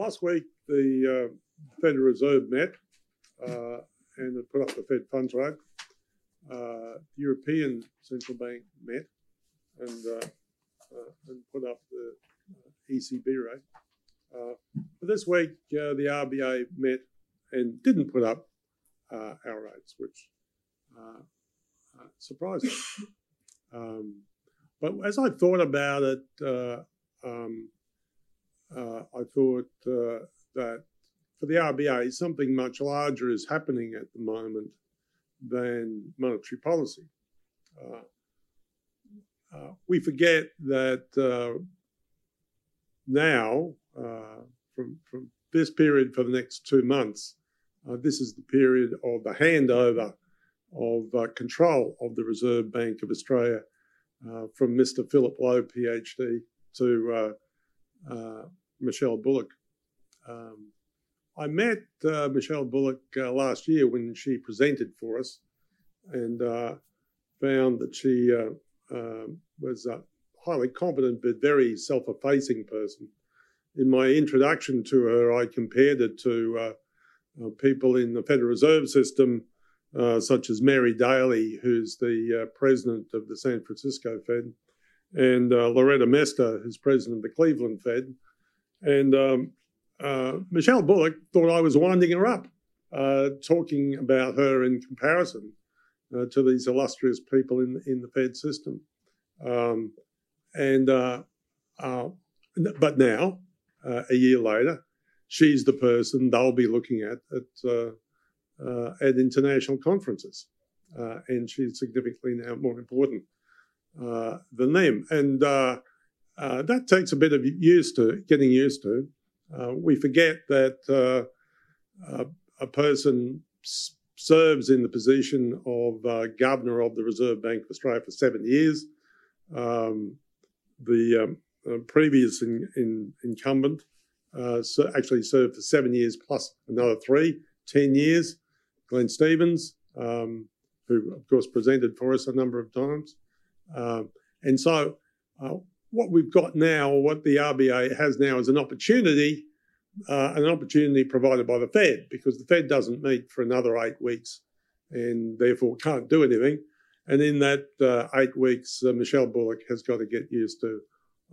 last week the uh, Federal Reserve met uh, and put up the Fed funds rate. Uh, European Central Bank met and, uh, uh, and put up the uh, ECB rate. but this week the RBA met and didn't put up our rates, which surprised me. Um, but as I thought about it, um, uh, I thought uh, that for the RBA, something much larger is happening at the moment than monetary policy. Uh, uh we forget that uh, now, uh, from, from this period for the next two months, this is the period of the handover of control of the Reserve Bank of Australia from Mr. Philip Lowe, PhD, to uh, Michelle Bullock. Um, I met uh, Michelle Bullock uh, last year when she presented for us and uh, found that she uh, um, was a highly competent but very self effacing person. In my introduction to her, I compared it to uh, people in the Federal Reserve System, such as Mary Daly, who's the president of the San Francisco Fed, and Loretta Mester, who's president of the Cleveland Fed. And um, uh, Michelle Bullock thought I was winding her up, uh, talking about her in comparison uh, to these illustrious people in in the Fed system. Um, and uh, uh, but now, uh, a year later, she's the person they'll be looking at at at international conferences, and she's significantly now more important than them. And uh, that takes a bit of used to getting used to. Uh, we forget that uh, a person s- serves in the position of uh, governor of the Reserve Bank of Australia for seven years. Um, the um, uh, previous in, in, incumbent so actually served for seven years plus another three, ten years. Glenn Stevens, um, who of course presented for us a number of times. Um, and so what we've got now, or what the RBA has now, is an opportunity, uh, an opportunity provided by the Fed, because the Fed doesn't meet for another eight weeks and therefore can't do anything. And in that uh, eight weeks, uh, Michelle Bullock has got to get used to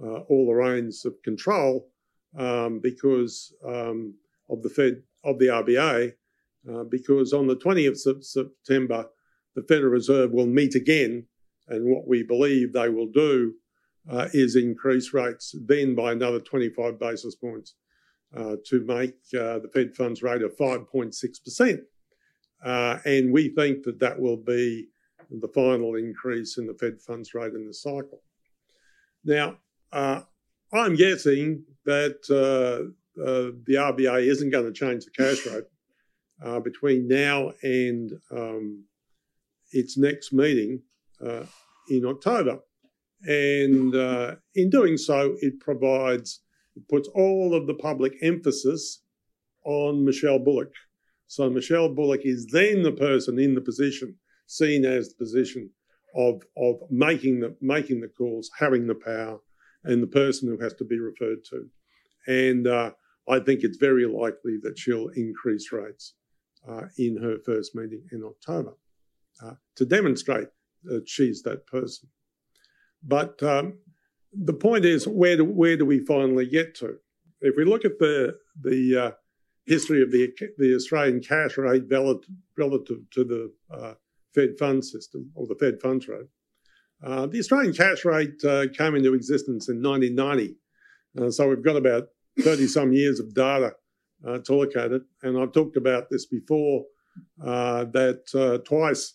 uh, all the reins of control um, because um, of the Fed, of the RBA, uh, because on the 20th of September, the Federal Reserve will meet again. And what we believe they will do uh, is increase rates then by another 25 basis points uh, to make uh, the Fed funds rate of 5.6%. Uh, and we think that that will be the final increase in the Fed funds rate in the cycle. Now, uh, I'm guessing that uh, the RBA isn't going to change the cash rate between now and um, its next meeting in October. And uh, in doing so, it provides, it puts all of the public emphasis on Michelle Bullock. So Michelle Bullock is then the person in the position, seen as the position of, of making, the, making the calls, having the power, and the person who has to be referred to. And uh, I think it's very likely that she'll increase rates uh, in her first meeting in October uh, to demonstrate that she's that person. But um, the point is, where do, where do we finally get to? If we look at the, the uh, history of the, the Australian cash rate relative, relative to the uh, Fed funds system or the Fed funds rate, uh, the Australian cash rate uh, came into existence in 1990. Uh, so we've got about 30 some years of data uh, to look at it. And I've talked about this before that twice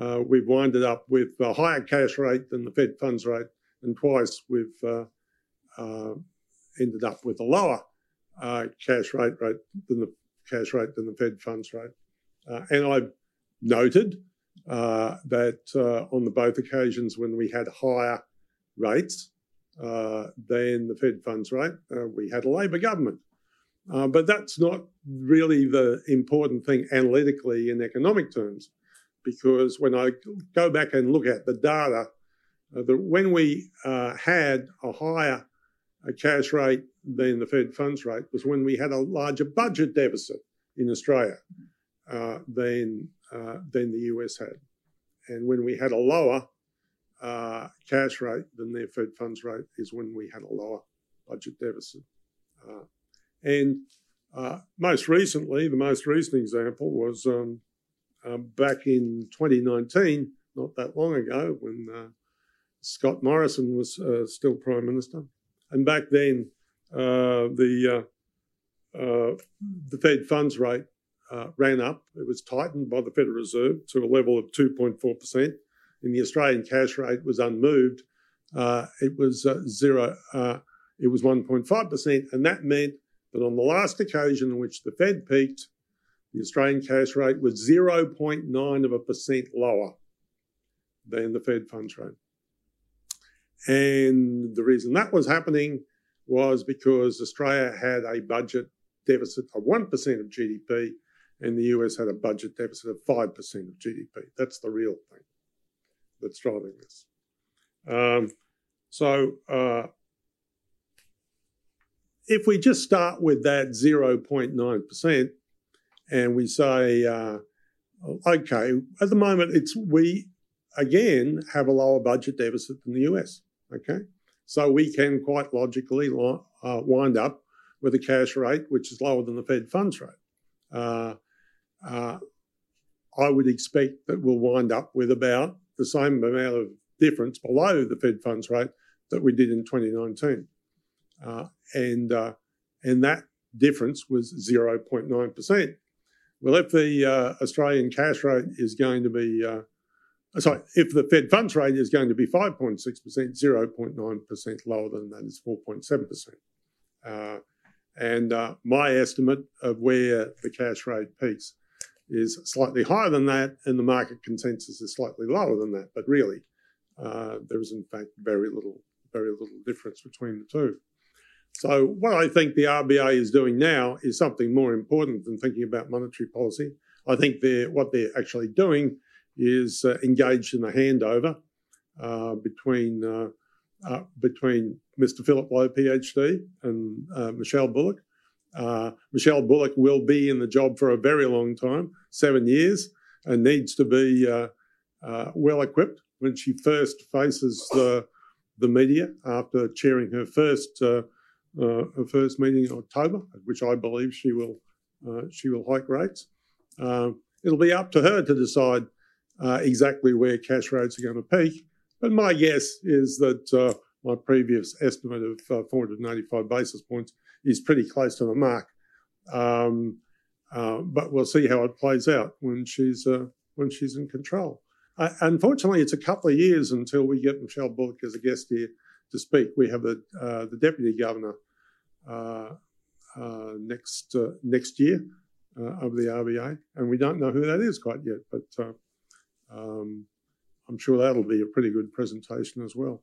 uh, we've winded up with a higher cash rate than the Fed funds rate, and twice we've uh, uh, ended up with a lower uh, cash rate rate than the cash rate than the Fed funds rate. Uh, and I've noted uh, that on the both occasions when we had higher rates than the Fed funds rate, we had a Labor government. but that's not really the important thing analytically in economic terms because when I go back and look at the data, uh, the, when we uh, had a higher a cash rate than the Fed funds rate was when we had a larger budget deficit in Australia uh, than uh, than the US had, and when we had a lower uh, cash rate than their Fed funds rate is when we had a lower budget deficit. Uh, and uh, most recently, the most recent example was um, um back in 2019, not that long ago, when uh, Scott Morrison was still Prime Minister. And back then, uh, the uh, uh, the Fed funds rate ran up. It was tightened by the Federal Reserve to a level of 2.4 percent, and the Australian cash rate was unmoved. it was zero. it was 1.5 percent, and that meant that on the last occasion in which the Fed peaked, the Australian cash rate was 0.9 of a percent lower than the Fed funds rate. And the reason that was happening was because Australia had a budget deficit of 1% of GDP and the US had a budget deficit of 5% of GDP. That's the real thing that's driving this. Um, so uh, if we just start with that 0.9% and we say, uh, okay, at the moment, it's we again have a lower budget deficit than the US. Okay, so we can quite logically uh, wind up with a cash rate which is lower than the Fed funds rate. Uh, uh, I would expect that we'll wind up with about the same amount of difference below the Fed funds rate that we did in 2019, uh, and uh, and that difference was 0.9 percent. Well, if the uh, Australian cash rate is going to be uh, sorry, if the Fed funds rate is going to be 5.6%, 0.9% lower than that is 4.7%. Uh, and uh, my estimate of where the cash rate peaks is slightly higher than that, and the market consensus is slightly lower than that. But really, uh, there is in fact very little, very little difference between the two. So what I think the RBA is doing now is something more important than thinking about monetary policy. I think they're what they're actually doing is uh, engaged in a handover uh, between uh, uh between Mr. Philip Lowe, PhD, and uh, Michelle Bullock. Uh, Michelle Bullock will be in the job for a very long time, seven years, and needs to be well equipped when she first faces the the media after chairing her first her first meeting in October, at which I believe she will she will hike rates. it'll be up to her to decide uh, exactly where cash rates are going to peak. But my guess is that uh, my previous estimate of uh, 495 basis points is pretty close to the mark. Um, uh, but we'll see how it plays out when she's uh, when she's in control. Uh, unfortunately, it's a couple of years until we get Michelle Bullock as a guest here to speak. We have the deputy governor Uh, uh, next uh, next year of the RBA, and we don't know who that is quite yet. But um, I'm sure that'll be a pretty good presentation as well.